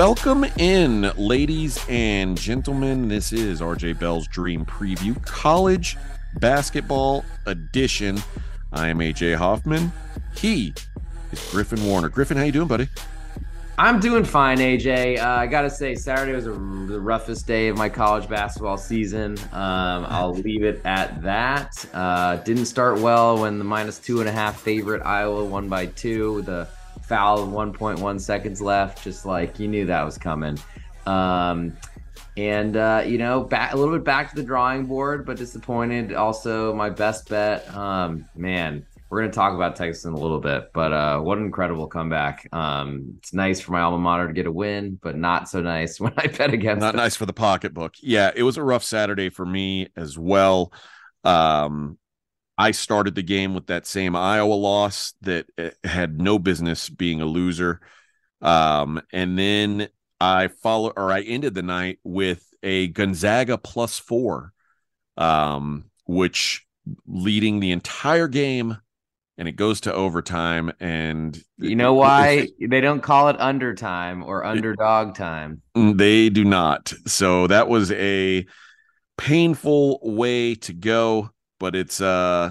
Welcome in, ladies and gentlemen. This is RJ Bell's Dream Preview College Basketball Edition. I am AJ Hoffman. He is Griffin Warner. Griffin, how you doing, buddy? I'm doing fine, AJ. Uh, I gotta say, Saturday was a, the roughest day of my college basketball season. Um, I'll leave it at that. Uh, didn't start well when the minus two and a half favorite Iowa won by two. The foul 1.1 seconds left. Just like you knew that was coming. Um, and uh, you know, back a little bit back to the drawing board, but disappointed. Also, my best bet. Um, man, we're gonna talk about Texas in a little bit, but uh, what an incredible comeback! Um, it's nice for my alma mater to get a win, but not so nice when I bet against. Not them. nice for the pocketbook. Yeah, it was a rough Saturday for me as well. Um, I started the game with that same Iowa loss that eh, had no business being a loser. Um, and then I follow or I ended the night with a Gonzaga plus four, um, which leading the entire game and it goes to overtime and you know why they don't call it undertime or underdog time? Mm, they do not. So that was a painful way to go but it's uh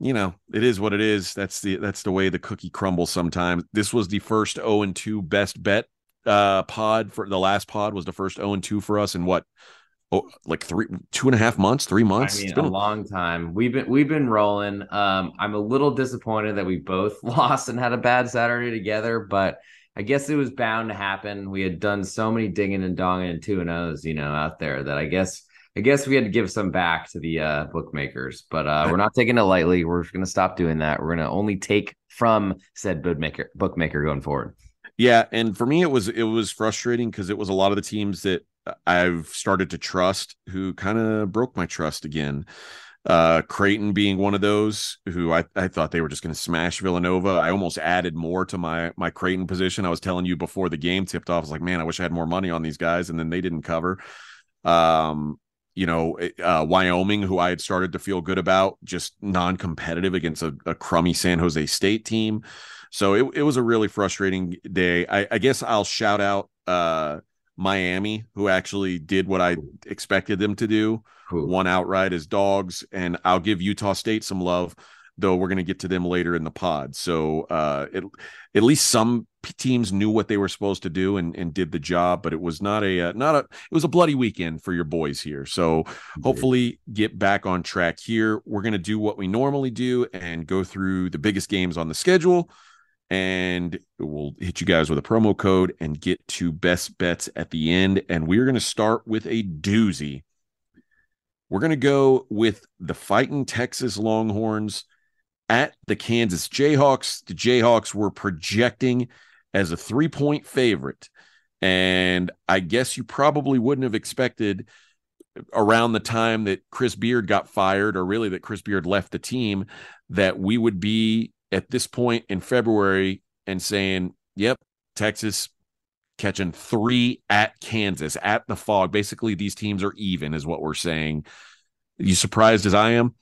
you know it is what it is. That's the that's the way the cookie crumbles sometimes. This was the first 0 and 2 best bet uh pod for the last pod was the first 0 and 2 for us in what oh, like three two and a half months three months? I mean, it's been a long time. We've been we've been rolling. Um i'm a little disappointed that we both lost and had a bad saturday together but i guess it was bound to happen. We had done so many dinging and donging and two and o's you know out there that i guess I guess we had to give some back to the uh, bookmakers, but uh, we're not taking it lightly. We're going to stop doing that. We're going to only take from said bookmaker bookmaker going forward. Yeah, and for me, it was it was frustrating because it was a lot of the teams that I've started to trust who kind of broke my trust again. Uh, Creighton being one of those who I, I thought they were just going to smash Villanova. I almost added more to my my Creighton position. I was telling you before the game tipped off. I was like, man, I wish I had more money on these guys, and then they didn't cover. Um, you know, uh, Wyoming, who I had started to feel good about, just non competitive against a, a, crummy San Jose State team. So it, it was a really frustrating day. I, I guess I'll shout out uh, Miami, who actually did what I expected them to do, Ooh. won outright as dogs. And I'll give Utah State some love though we're going to get to them later in the pod. So uh, it, at least some teams knew what they were supposed to do and, and did the job, but it was not a uh, not a it was a bloody weekend for your boys here. So hopefully get back on track here. We're going to do what we normally do and go through the biggest games on the schedule. And we'll hit you guys with a promo code and get to best bets at the end. And we're going to start with a doozy. We're going to go with the fighting Texas Longhorns at the Kansas Jayhawks. The Jayhawks were projecting as a three point favorite. And I guess you probably wouldn't have expected around the time that Chris Beard got fired, or really that Chris Beard left the team, that we would be at this point in February and saying, yep, Texas catching three at Kansas at the Phog. Basically, these teams are even, is what we're saying. Are you surprised as I am?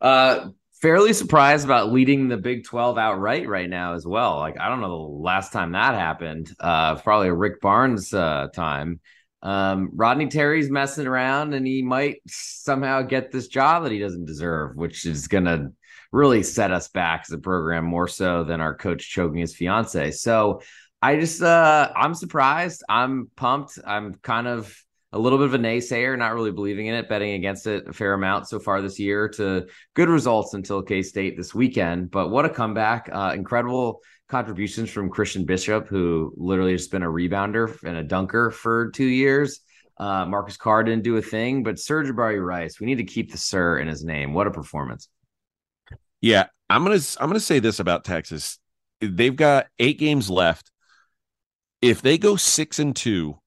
Uh, fairly surprised about leading the Big 12 outright right now as well. Like I don't know the last time that happened. Uh probably Rick Barnes uh time. Um Rodney Terry's messing around and he might somehow get this job that he doesn't deserve, which is going to really set us back as a program more so than our coach choking his fiance. So I just uh I'm surprised. I'm pumped. I'm kind of a little bit of a naysayer, not really believing in it, betting against it a fair amount so far this year to good results until K State this weekend. But what a comeback! Uh, incredible contributions from Christian Bishop, who literally has been a rebounder and a dunker for two years. Uh, Marcus Carr didn't do a thing, but Sir'Jabari Rice, we need to keep the Sir in his name. What a performance! Yeah, I'm gonna I'm gonna say this about Texas. They've got eight games left. If they go six and two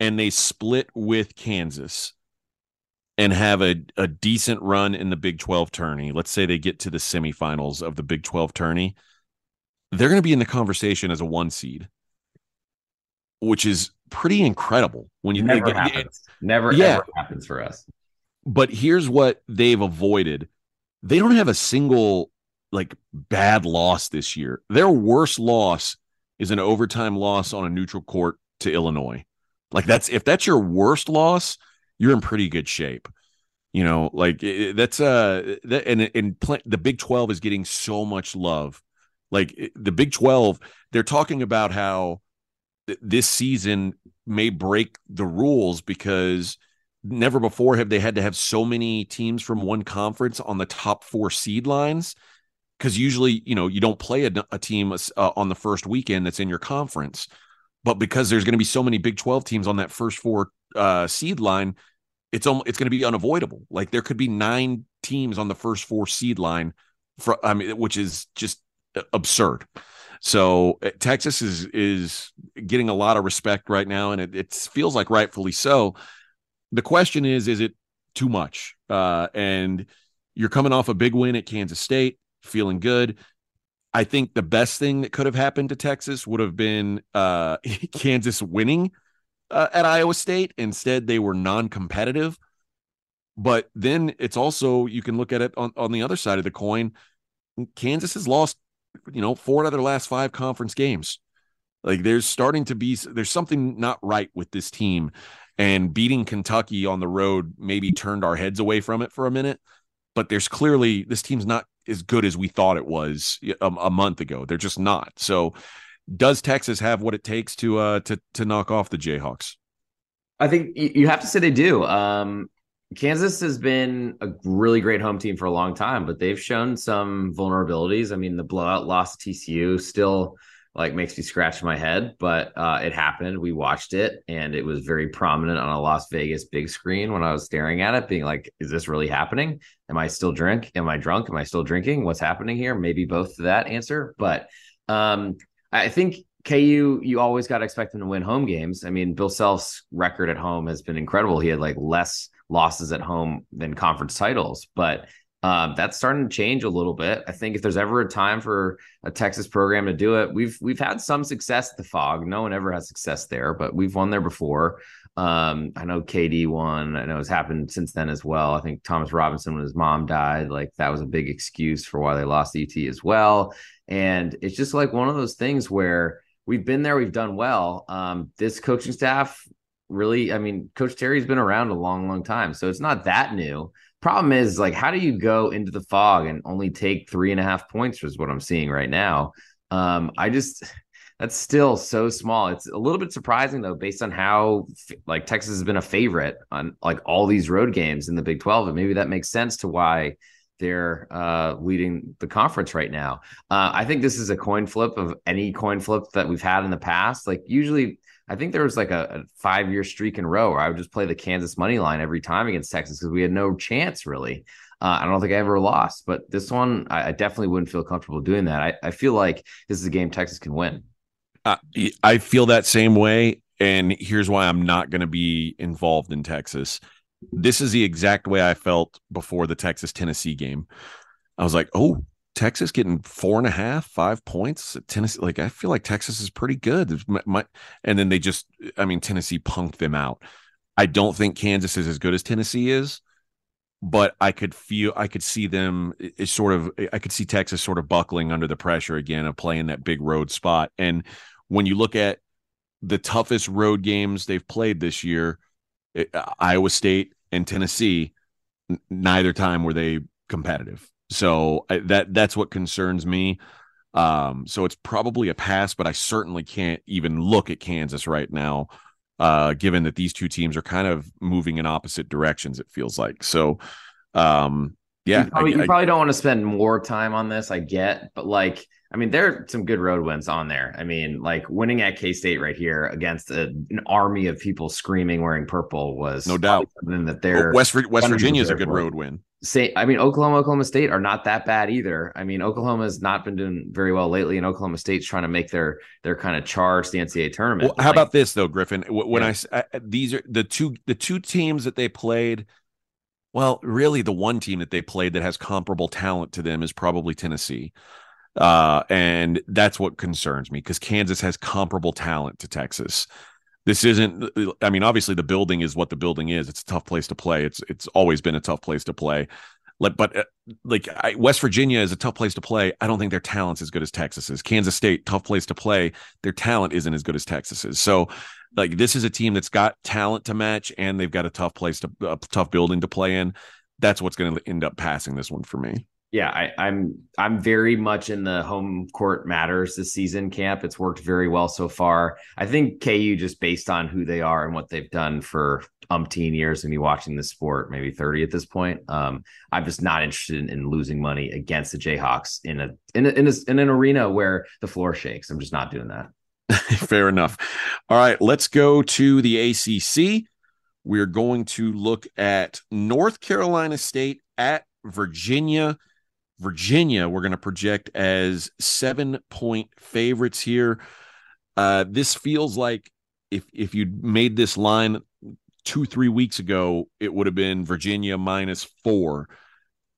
and they split with Kansas and have a, a decent run in the Big 12 tourney, let's say they get to the semifinals of the Big 12 tourney, they're going to be in the conversation as a one seed, which is pretty incredible when you never think happens. It, never yeah. ever happens for us. But here's what they've avoided. They don't have a single like bad loss this year. Their worst loss is an overtime loss on a neutral court to Illinois. Like that's if that's your worst loss, you're in pretty good shape. You know, like that's uh that and and the Big 12 is getting so much love. Like the Big 12, they're talking about how this season may break the rules because never before have they had to have so many teams from one conference on the top 4 seed lines because usually you know you don't play a, a team uh, on the first weekend that's in your conference but because there's going to be so many big 12 teams on that first four uh, seed line it's almost, it's going to be unavoidable. Like there could be nine teams on the first four seed line for i mean which is just absurd. So uh, texas is is getting a lot of respect right now and it, it feels like rightfully so. The question is is it too much? Uh, and you're coming off a big win at kansas state feeling good. I think the best thing that could have happened to Texas would have been uh, Kansas winning uh, at Iowa State. Instead, they were non-competitive. But then it's also you can look at it on, on the other side of the coin. Kansas has lost, you know, four out of their last five conference games. Like there's starting to be there's something not right with this team, and beating Kentucky on the road maybe turned our heads away from it for a minute. But there's clearly this team's not as good as we thought it was a, a month ago. They're just not. So, does Texas have what it takes to uh to to knock off the Jayhawks? I think you have to say they do. Um, Kansas has been a really great home team for a long time, but they've shown some vulnerabilities. I mean, the blowout loss to TCU still like makes me scratch my head, but uh, it happened. We watched it, and it was very prominent on a Las Vegas big screen when I was staring at it, being like, "Is this really happening? Am I still drink? Am I drunk? Am I still drinking? What's happening here?" Maybe both that answer, but um, I think KU, you always got to expect them to win home games. I mean, Bill Self's record at home has been incredible. He had like less losses at home than conference titles, but um, that's starting to change a little bit. I think if there's ever a time for a Texas program to do it, we've we've had some success at the Phog. No one ever has success there, but we've won there before. Um, I know KD won. I know it's happened since then as well. I think Thomas Robinson, when his mom died, like that was a big excuse for why they lost ET as well. And it's just like one of those things where we've been there, we've done well. Um, this coaching staff really, I mean, Coach Terry's been around a long, long time, so it's not that new problem is like how do you go into the Phog and only take three and a half points is what i'm seeing right now um i just that's still so small it's a little bit surprising though based on how like texas has been a favorite on like all these road games in the big 12 and maybe that makes sense to why they're uh, leading the conference right now. Uh, I think this is a coin flip of any coin flip that we've had in the past. Like usually I think there was like a, a five year streak in row where I would just play the Kansas money line every time against Texas because we had no chance really. Uh, I don't think I ever lost, but this one I, I definitely wouldn't feel comfortable doing that. I, I, feel like this is a game Texas can win. Uh, I feel that same way, and here's why I'm not going to be involved in Texas. This is the exact way I felt before the Texas Tennessee game. I was like, oh, Texas getting four and a half, five points. Tennessee, like I feel like Texas is pretty good. My, my, and then they just, I mean, Tennessee punked them out. I don't think Kansas is as good as Tennessee is, but I could feel, I could see them is sort of, I could see Texas sort of buckling under the pressure again of playing that big road spot. And when you look at the toughest road games they've played this year, Iowa State and Tennessee, neither time were they competitive. So I, that that's what concerns me. Um, so it's probably a pass, but I certainly can't even look at Kansas right now, uh, given that these two teams are kind of moving in opposite directions. It feels like so. Um, yeah, you probably, I, you probably don't want to spend more time on this. I get, but like, I mean, there are some good road wins on there. I mean, like winning at K State right here against a, an army of people screaming wearing purple was no doubt something that they're West West Virginia is a good road win. Say, I mean, Oklahoma, Oklahoma State are not that bad either. I mean, Oklahoma has not been doing very well lately, and Oklahoma State's trying to make their their kind of charge the NCAA tournament. Well, how like, about this though, Griffin? When yeah. I, I these are the two the two teams that they played. Well, really, the one team that they played that has comparable talent to them is probably Tennessee. Uh, and that's what concerns me because Kansas has comparable talent to Texas this isn't i mean obviously the building is what the building is it's a tough place to play it's it's always been a tough place to play Like, but uh, like I, West Virginia is a tough place to play. I don't think their talent's as good as Texas's. Kansas State, tough place to play. Their talent isn't as good as Texas's. So, like, this is a team that's got talent to match, and they've got a tough place to a tough building to play in. That's what's going to end up passing this one for me yeah, I, I'm I'm very much in the home court matters this season camp. It's worked very well so far. I think KU just based on who they are and what they've done for umpteen years and be watching the sport, maybe 30 at this point. Um, I'm just not interested in, in, losing money against the Jayhawks in a in a, in, a, in an arena where the floor shakes. I'm just not doing that. Fair enough. All right, let's go to the ACC. We're going to look at North Carolina State at Virginia. Virginia, we're going to project as seven point favorites here. Uh, this feels like if if you made this line two three weeks ago, it would have been Virginia minus four.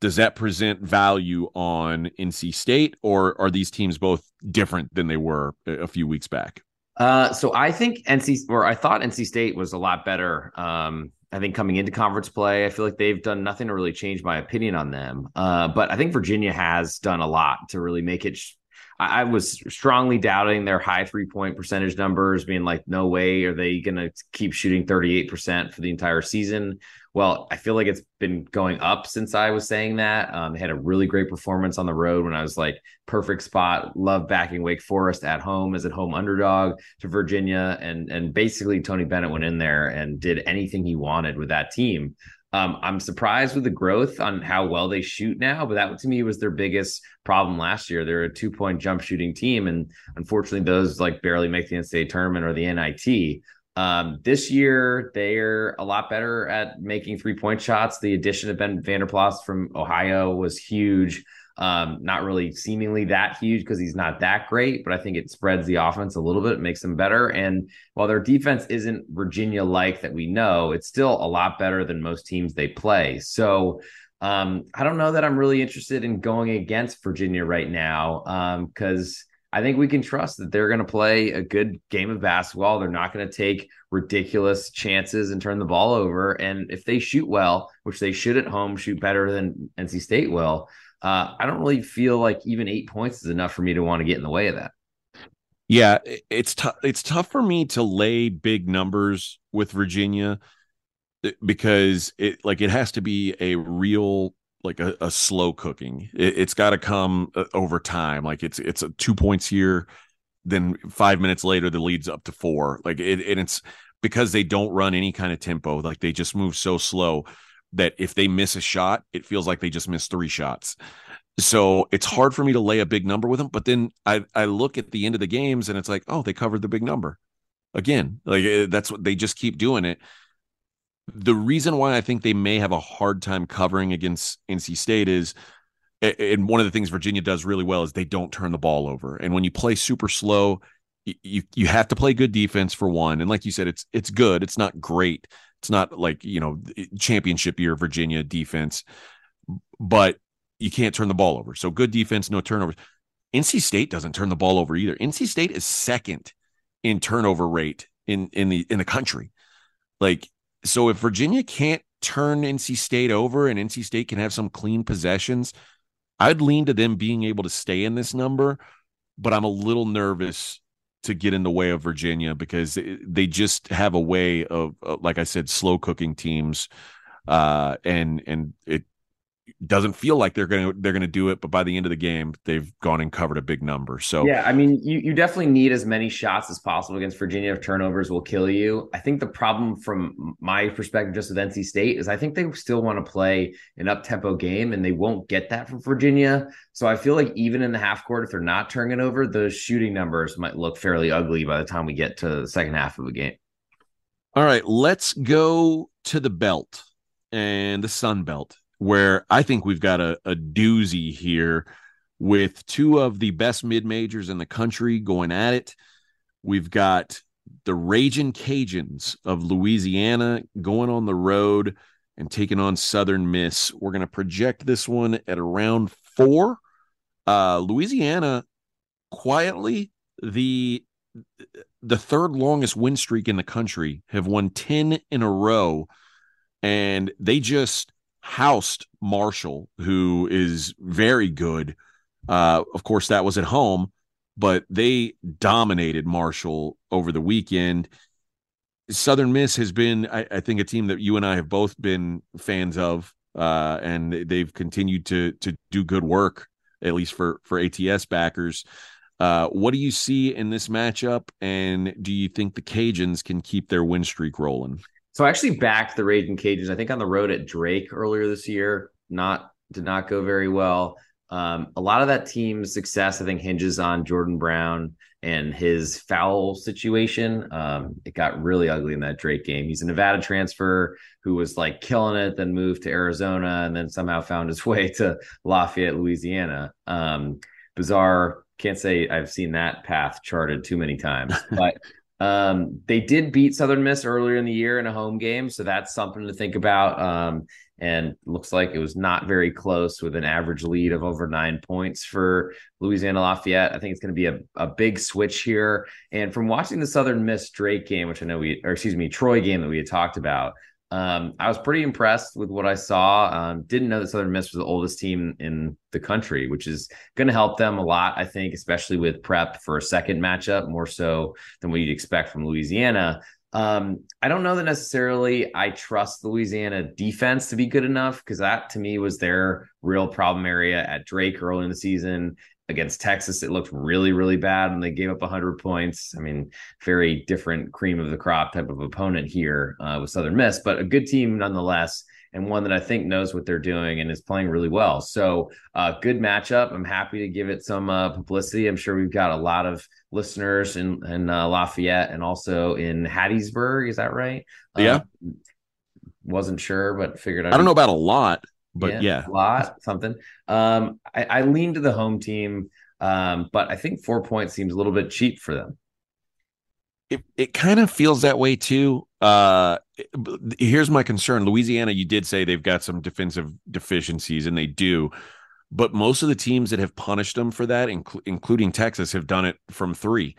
Does that present value on NC State, or are these teams both different than they were a few weeks back? Uh, so I think NC or I thought NC State was a lot better um, I think coming into conference play, I feel like they've done nothing to really change my opinion on them. Uh, but I think Virginia has done a lot to really make it. Sh- I, I was strongly doubting their high three point percentage numbers, being like, no way are they going to keep shooting 38% for the entire season. Well, I feel like it's been going up since I was saying that. Um, they had a really great performance on the road when I was like perfect spot. Love backing Wake Forest at home as a home underdog to Virginia, and and basically Tony Bennett went in there and did anything he wanted with that team. Um, I'm surprised with the growth on how well they shoot now, but that to me was their biggest problem last year. They're a two point jump shooting team, and unfortunately, those like barely make the NCAA tournament or the NIT. Um, this year, they're a lot better at making three point shots. The addition of Ben Vander Plas from Ohio was huge. Um, not really seemingly that huge because he's not that great, but I think it spreads the offense a little bit, makes them better. And while their defense isn't Virginia like that we know, it's still a lot better than most teams they play. So um, I don't know that I'm really interested in going against Virginia right now because um, I think we can trust that they're going to play a good game of basketball. They're not going to take ridiculous chances and turn the ball over. And if they shoot well, which they should at home, shoot better than NC State will, uh, I don't really feel like even eight points is enough for me to want to get in the way of that. Yeah, it's tough. It's tough for me to lay big numbers with Virginia eh, because it like it has to be a real like a, a slow cooking. It, has got to come uh, over time. Like it's it's a two points here, then five minutes later the lead's up to four. Like it, and it's because they don't run any kind of tempo. Like they just move so slow that if they miss a shot, it feels like they just missed three shots. So it's hard for me to lay a big number with them. But then I I look at the end of the games and it's like, oh, they covered the big number again. Like eh, that's what they just keep doing it the reason why I think they may have a hard time covering against NC State is, and one of the things Virginia does really well is they don't turn the ball over. And when you play super slow, you you have to play good defense for one. And like you said, it's it's good. It's not great. It's not like you know championship year Virginia defense, but you can't turn the ball over. So good defense, no turnovers. NC State doesn't turn the ball over either. NC State is second in turnover rate in in the in the country. Like so if Virginia can't turn NC State over and NC State can have some clean possessions, I'd lean to them being able to stay in this number, but I'm a little nervous to get in the way of Virginia because they just have a way of, like I said, slow cooking teams, uh, and and it doesn't feel like they're gonna they're gonna do it, but by the end of the game, they've gone and covered a big number. So yeah, I mean, you you definitely need as many shots as possible against Virginia. If turnovers will kill you, I think the problem from my perspective, just with NC State, is I think they still want to play an up tempo game, and they won't get that from Virginia. So I feel like even in the half court, if they're not turning it over, the shooting numbers might look fairly ugly by the time we get to the second half of the game. All right, let's go to the belt and the Sun Belt where I think we've got a, a doozy here with two of the best mid majors in the country going at it. We've got the Raging Cajuns of Louisiana going on the road and taking on Southern Miss. We're going to project this one at around four. Uh, Louisiana quietly the the third longest win streak in the country have won 10 in a row and they just housed Marshall, who is very good. Uh, of course, that was at home, but they dominated Marshall over the weekend. Southern Miss has been, I, I, think, a team that you and I have both been fans of, uh, and they've continued to to do good work, at least for for ATS backers. Uh, what do you see in this matchup, and do you think the Cajuns can keep their win streak rolling? So I actually backed the Raging Cajuns. I think on the road at Drake earlier this year, not did not go very well. Um, a lot of that team's success, I think, hinges on Jordan Brown and his foul situation. Um, it got really ugly in that Drake game. He's a Nevada transfer who was like killing it, then moved to Arizona, and then somehow found his way to Lafayette, Louisiana. Um, bizarre. Can't say I've seen that path charted too many times, but um, they did beat Southern Miss earlier in the year in a home game, so that's something to think about. Um, and looks like it was not very close with an average lead of over nine points for Louisiana Lafayette. I think it's going to be a, a big switch here. And from watching the Southern Miss Drake game, which I know we, or excuse me, Troy game that we had talked about, um, I was pretty impressed with what I saw. Um, didn't know that Southern Miss was the oldest team in the country, which is going to help them a lot, I think, especially with prep for a second matchup, more so than what you'd expect from Louisiana. Um, I don't know that necessarily I trust Louisiana defense to be good enough because that to me was their real problem area at Drake early in the season. Against Texas, it looked really, really bad and they gave up 100 points. I mean, very different cream of the crop type of opponent here uh, with Southern Miss, but a good team nonetheless and one that I think knows what they're doing and is playing really well. So, uh, good matchup. I'm happy to give it some uh, publicity. I'm sure we've got a lot of listeners in, in uh, Lafayette and also in Hattiesburg. Is that right? Yeah. Uh, wasn't sure, but figured I'd I do not know about a lot, but yeah, yeah. a lot something. Um, I, I lean to the home team, um, but I think four points seems a little bit cheap for them it, it kind of feels that way too. Uh, here's my concern: Louisiana, you did say they've got some defensive deficiencies, and they do. But most of the teams that have punished them for that, inc- including Texas, have done it from three.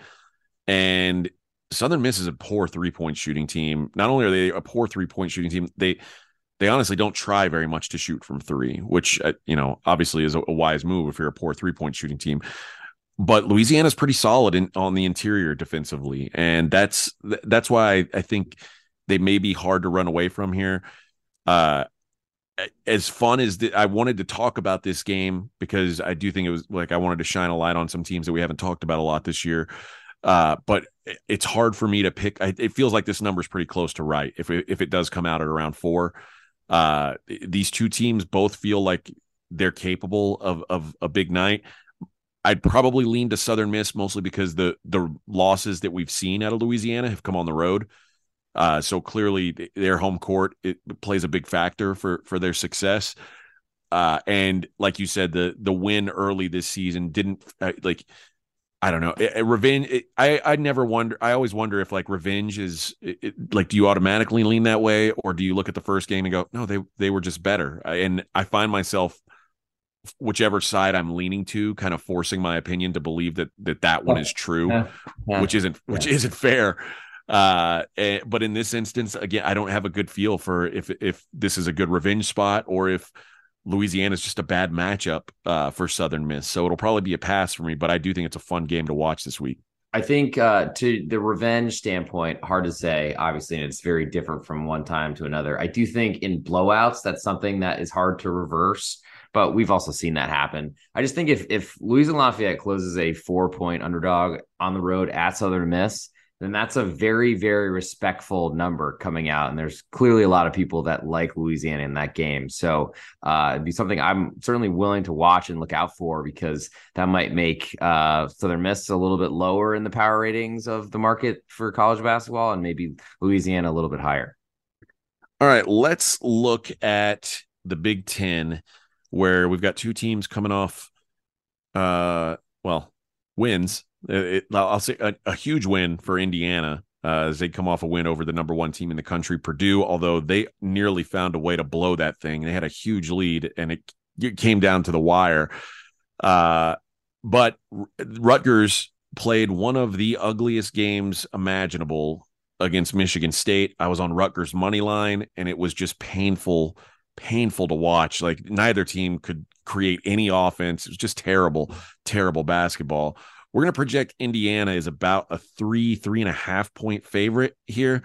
And Southern Miss is a poor three point shooting team. Not only are they a poor three point shooting team, they they honestly don't try very much to shoot from three, which uh, you know obviously is a, wise move if you're a poor three point shooting team but Louisiana's pretty solid in, on the interior defensively, and that's that's why I, I think they may be hard to run away from here. Uh, as fun as the, I wanted to talk about this game because I do think it was like I wanted to shine a light on some teams that we haven't talked about a lot this year. Uh, but it's hard for me to pick. I, it feels like this number is pretty close to right. If it, if it does come out at around four, uh, these two teams both feel like they're capable of of a big night. I'd probably lean to Southern Miss mostly because the the losses that we've seen out of Louisiana have come on the road. Uh, so clearly, their home court it plays a big factor for for their success. Uh, and like you said, the the win early this season didn't uh, like. I don't know. It, it, revenge. It, I I never wonder. I always wonder if like revenge is like, do you automatically lean that way, or do you look at the first game and go, no, they they were just better. And I find myself whichever side I'm leaning to, kind of forcing my opinion to believe that that that one is true, yeah. Yeah. which isn't which yeah. isn't fair. Uh, and, eh, but in this instance, again, I don't have a good feel for if if this is a good revenge spot or if Louisiana is just a bad matchup uh, for Southern Miss. So it'll probably be a pass for me, but I do think it's a fun game to watch this week. I think uh, to the revenge standpoint, hard to say, obviously, and it's very different from one time to another. I do think in blowouts, that's something that is hard to reverse but we've also seen that happen. I just think if if Louisiana Lafayette closes a four point underdog on the road at Southern Miss, then that's a very very respectful number coming out, and there's clearly a lot of people that like Louisiana in that game. So uh, it'd be something I'm certainly willing to watch and look out for because that might make uh, Southern Miss a little bit lower in the power ratings of the market for college basketball, and maybe Louisiana a little bit higher. All right, let's look at the Big Ten where we've got two teams coming off, uh, well, wins. It, I'll say a, a, huge win for Indiana uh, as they come off a win over the number one team in the country, Purdue. Although they nearly found a way to blow that thing, they had a huge lead and it, it came down to the wire. Uh, but Rutgers played one of the ugliest games imaginable against Michigan State. I was on Rutgers money line, and it was just painful painful to watch. Like neither team could create any offense. It was just terrible, terrible basketball. We're going to project Indiana is about a three, three and a half point favorite here.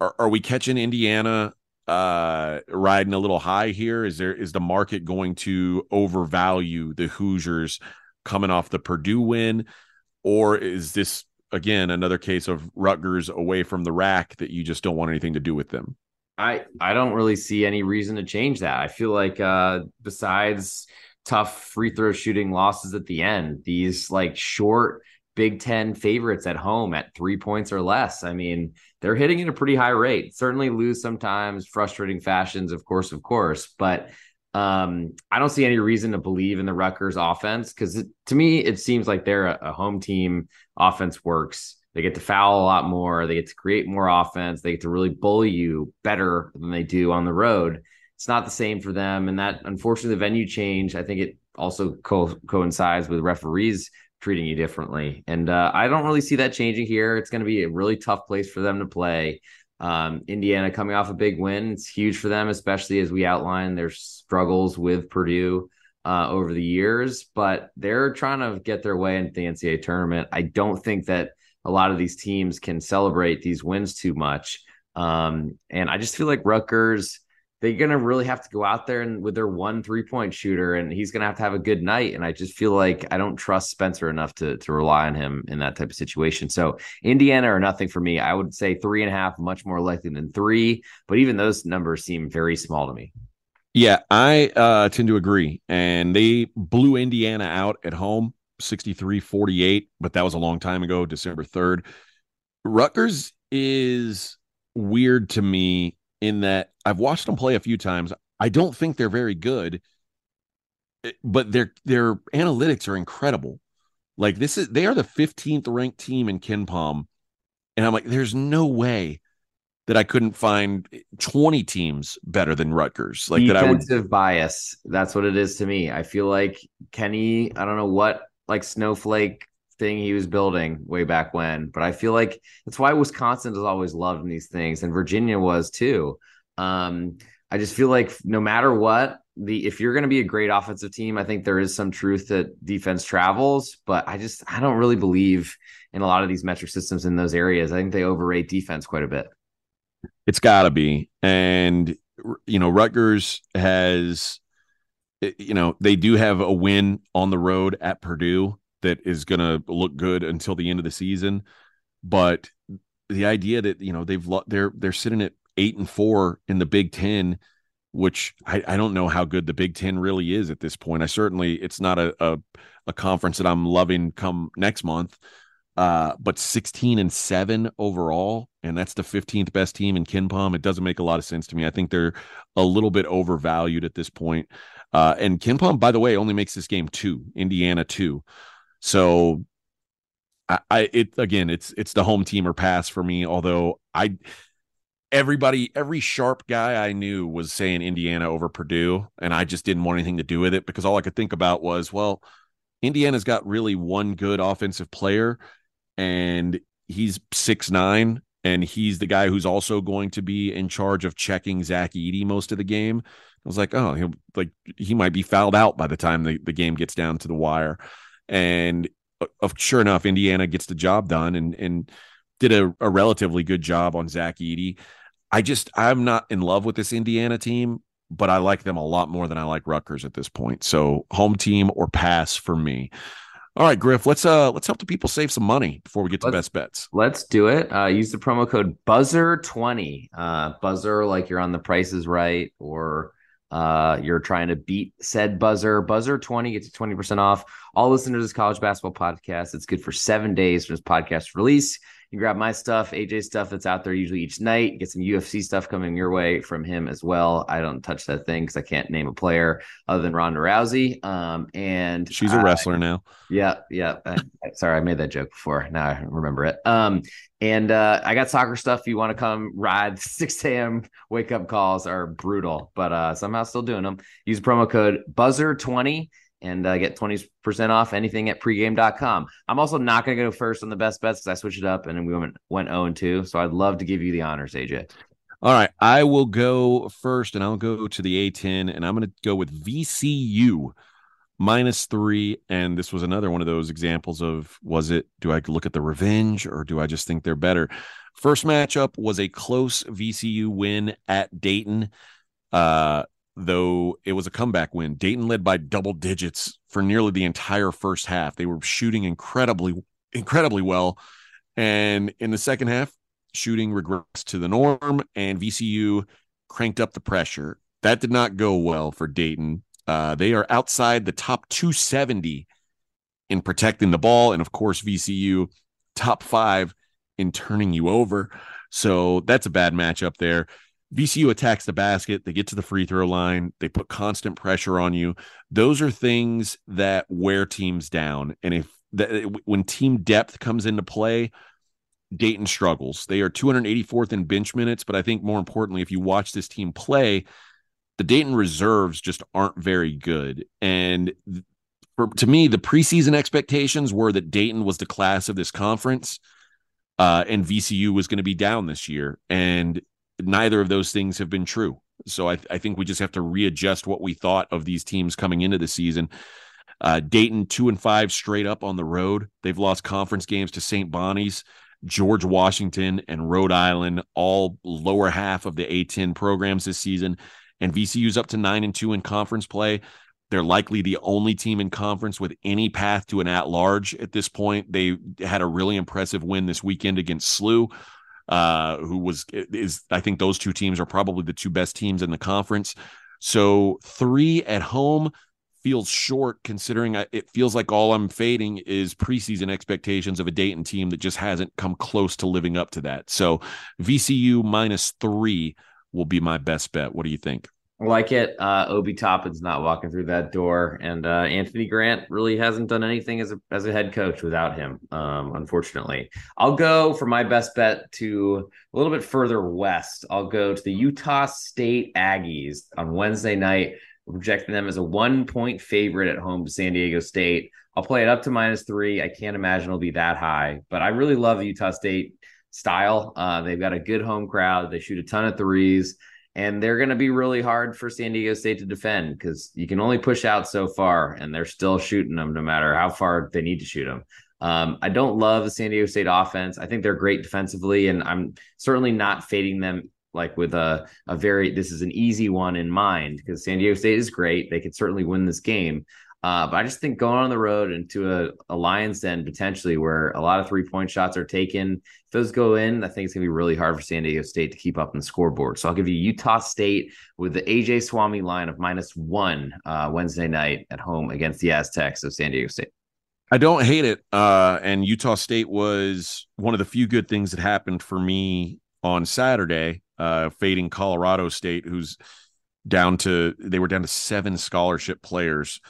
Are, are we catching Indiana uh riding a little high here? Is there is the market going to overvalue the Hoosiers coming off the Purdue win? Or is this again another case of Rutgers away from the rack that you just don't want anything to do with them? I I don't really see any reason to change that. I feel like uh besides tough free throw shooting losses at the end, these like short Big 10 favorites at home at 3 points or less. I mean, they're hitting at a pretty high rate. Certainly lose sometimes, frustrating fashions, of course, of course, but um, I don't see any reason to believe in the Rutgers offense because to me, it seems like they're a, a home team. Offense works. They get to foul a lot more. They get to create more offense. They get to really bully you better than they do on the road. It's not the same for them. And that, unfortunately, the venue change, I think it also co- coincides with referees treating you differently. And uh, I don't really see that changing here. It's going to be a really tough place for them to play. Um, Indiana coming off a big win, it's huge for them, especially as we outline their struggles with Purdue uh, over the years. But they're trying to get their way into the NCAA tournament. I don't think that a lot of these teams can celebrate these wins too much. Um, and I just feel like Rutgers they're gonna really have to go out there and with their one three point shooter, and he's gonna have to have a good night. And I just feel like I don't trust Spencer enough to to rely on him in that type of situation. So Indiana or nothing for me. I would say three and a half, much more likely than three. But even those numbers seem very small to me. Yeah, I uh, tend to agree. And they blew Indiana out at home 63 48, but that was a long time ago, December 3rd. Rutgers is weird to me in that I've watched them play a few times. I don't think they're very good, eh, but their their analytics are incredible. Like this is they are the 15th ranked team in KenPom. And I'm like, there's no way that I couldn't find 20 teams better than Rutgers. Like Defensive that I would bias. That's what it is to me. I feel like Kenny, I don't know what like snowflake thing he was building way back when. But I feel like that's why Wisconsin has always loved these things, and Virginia was too. Um, I just feel like no matter what, the if you're going to be a great offensive team, I think there is some truth that defense travels. But I just I don't really believe in a lot of these metric systems in those areas. I think they overrate defense quite a bit. It's got to be, and you know, Rutgers has you know they do have a win on the road at Purdue that is going to look good until the end of the season. But the idea that you know they've they're they're sitting at eight and four in the Big Ten, which I, I don't know how good the Big Ten really is at this point. I certainly it's not a a, a conference that I'm loving come next month. Uh, but 16 and 7 overall, and that's the 15th best team in KenPom. It doesn't make a lot of sense to me. I think they're a little bit overvalued at this point. Uh, and KenPom, by the way, only makes this game two, Indiana two. So I, I it again it's it's the home team or pass for me, although I everybody every sharp guy I knew was saying Indiana over Purdue, and I just didn't want anything to do with it because all I could think about was, well, Indiana's got really one good offensive player, and he's six nine, and he's the guy who's also going to be in charge of checking Zach Edey most of the game. I was like, oh, he'll like he might be fouled out by the time the, the game gets down to the wire. And uh, sure enough, Indiana gets the job done and and did a, a relatively good job on Zach Edey. I just I'm not in love with this Indiana team, but I like them a lot more than I like Rutgers at this point. So home team or pass for me. All right, Griff, let's uh let's help the people save some money before we get to let's, best bets. Let's do it. Uh use the promo code buzzer20. Uh buzzer like you're on the prices right or uh, you're trying to beat said buzzer. Buzzer 20 gets you 20% off. All listeners to this college basketball podcast. It's good for seven days from this podcast release. You grab my stuff, AJ stuff that's out there usually each night. Get some UFC stuff coming your way from him as well. I don't touch that thing because I can't name a player other than Ronda Rousey. Um, and she's a wrestler now. Yeah, yeah. sorry, I made that joke before. Now I remember it. Um, and uh, I got soccer stuff. If you want to come ride, 6 a.m. wake up calls are brutal, but uh, somehow still doing them. Use promo code Buzzer20 and uh, get 20% off anything at pregame.com. I'm also not going to go first on the best bets because I switched it up and we went, went 0 2. So I'd love to give you the honors, AJ. All right, I will go first, and I'll go to the A10, and I'm going to go with VCU minus three. And this was another one of those examples of was it, do I look at the revenge or do I just think they're better? First matchup was a close VCU win at Dayton. Uh, though it was a comeback win. Dayton led by double digits for nearly the entire first half. They were shooting incredibly, incredibly well. And in the second half, shooting regressed to the norm, and VCU cranked up the pressure. That did not go well for Dayton. Uh, they are outside the top 270 in protecting the ball. And of course, VCU top five in turning you over. So that's a bad matchup there. VCU attacks the basket, they get to the free throw line, they put constant pressure on you. Those are things that wear teams down. And if that when team depth comes into play, Dayton struggles. They are 284th in bench minutes, but I think more importantly, if you watch this team play, the Dayton reserves just aren't very good. And for, to me, the preseason expectations were that Dayton was the class of this conference, uh, and VCU was going to be down this year. And neither of those things have been true. So I, I, think we just have to readjust what we thought of these teams coming into the season. Uh, Dayton two and five straight up on the road. They've lost conference games to St. Bonnie's, George Washington, and Rhode Island, all lower half of the A10 programs this season. And VCU's up to nine and two in conference play. They're likely the only team in conference with any path to an at large at this point. They had a really impressive win this weekend against SLU uh, who was is I think those two teams are probably the two best teams in the conference. So three at home feels short considering I, it feels like all I'm fading is preseason expectations of a Dayton team that just hasn't come close to living up to that. So VCU minus three will be my best bet. What do you think? Like it. Uh, Obi Toppin's not walking through that door, and uh, Anthony Grant really hasn't done anything as a as a head coach without him. Um, unfortunately, I'll go for my best bet to a little bit further west. I'll go to the Utah State Aggies on Wednesday night. Projecting them as a one point favorite at home to San Diego State. I'll play it up to minus three. I can't imagine it'll be that high, but I really love Utah State style. Uh, they've got a good home crowd. They shoot a ton of threes and they're going to be really hard for San Diego State to defend because you can only push out so far, and they're still shooting them no matter how far they need to shoot them. Um, I don't love the San Diego State offense. I think they're great defensively, and I'm certainly not fading them like with a a very this is an easy one in mind because San Diego State is great. They could certainly win this game. Uh, but I just think going on the road into a, a Lions den potentially where a lot of three point shots are taken, if those go in, I think it's going to be really hard for San Diego State to keep up in the scoreboard. So I'll give you Utah State with the AJ Swami line of minus one uh, Wednesday night at home against the Aztecs of San Diego State. I don't hate it. Uh, and Utah State was one of the few good things that happened for me on Saturday, uh, fading Colorado State, who's down to, they were down to seven scholarship players.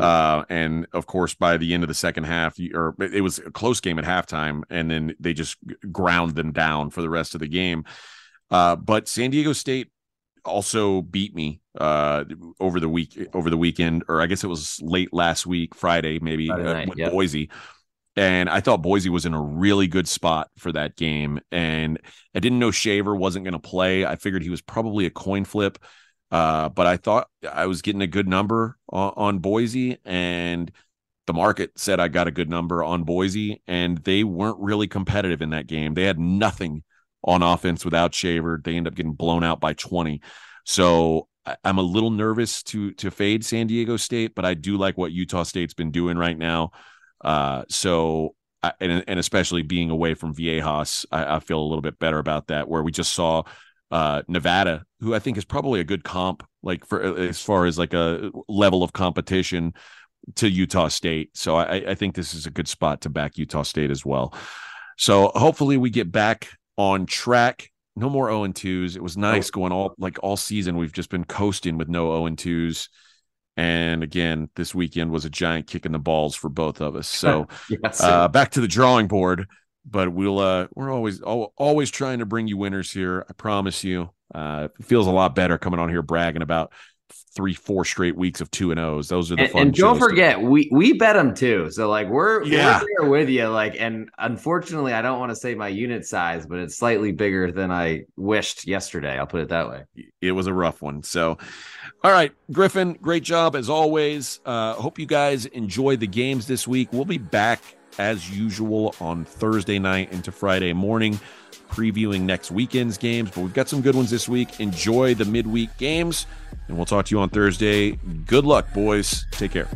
Uh, and of course, by the end of the second half, or it was a close game at halftime, and then they just ground them down for the rest of the game. Uh, but San Diego State also beat me uh, over the week over the weekend, or I guess it was late last week, Friday maybe Friday uh, night, with yep. Boise. And I thought Boise was in a really good spot for that game. And I didn't know Shaver wasn't going to play. I figured he was probably a coin flip. Uh, but I thought I was getting a good number on, on, Boise, and the market said I got a good number on Boise, and they weren't really competitive in that game. They had nothing on offense without Shaver. They end up getting blown out by 20. So I'm a little nervous to to fade San Diego State, but I do like what Utah State's been doing right now. Uh, so and, and especially being away from Viejas, I, I feel a little bit better about that. Where we just saw uh, Nevada, who I think is probably a good comp, like for as far as like a level of competition to Utah State. So I, I think this is a good spot to back Utah State as well. So hopefully we get back on track. No more 0 and 2s. It was nice going all like all season. We've just been coasting with no 0 and 2s. And again, this weekend was a giant kick in the balls for both of us. So yes, uh, back to the drawing board but we'll uh we're always always trying to bring you winners here i promise you uh it feels a lot better coming on here bragging about three, four straight weeks of two and O's. Those are the and, fun. And don't forget, to- we we bet them too. So like we're yeah. we're with you. Like, and unfortunately, I don't want to say my unit size, but it's slightly bigger than I wished yesterday. I'll put it that way. It was a rough one. So, all right, Griffin, great job as always. Uh, hope you guys enjoy the games this week. We'll be back as usual on Thursday night into Friday morning previewing next weekend's games, but we've got some good ones this week. Enjoy the midweek games, and we'll talk to you on Thursday. Good luck, boys. Take care.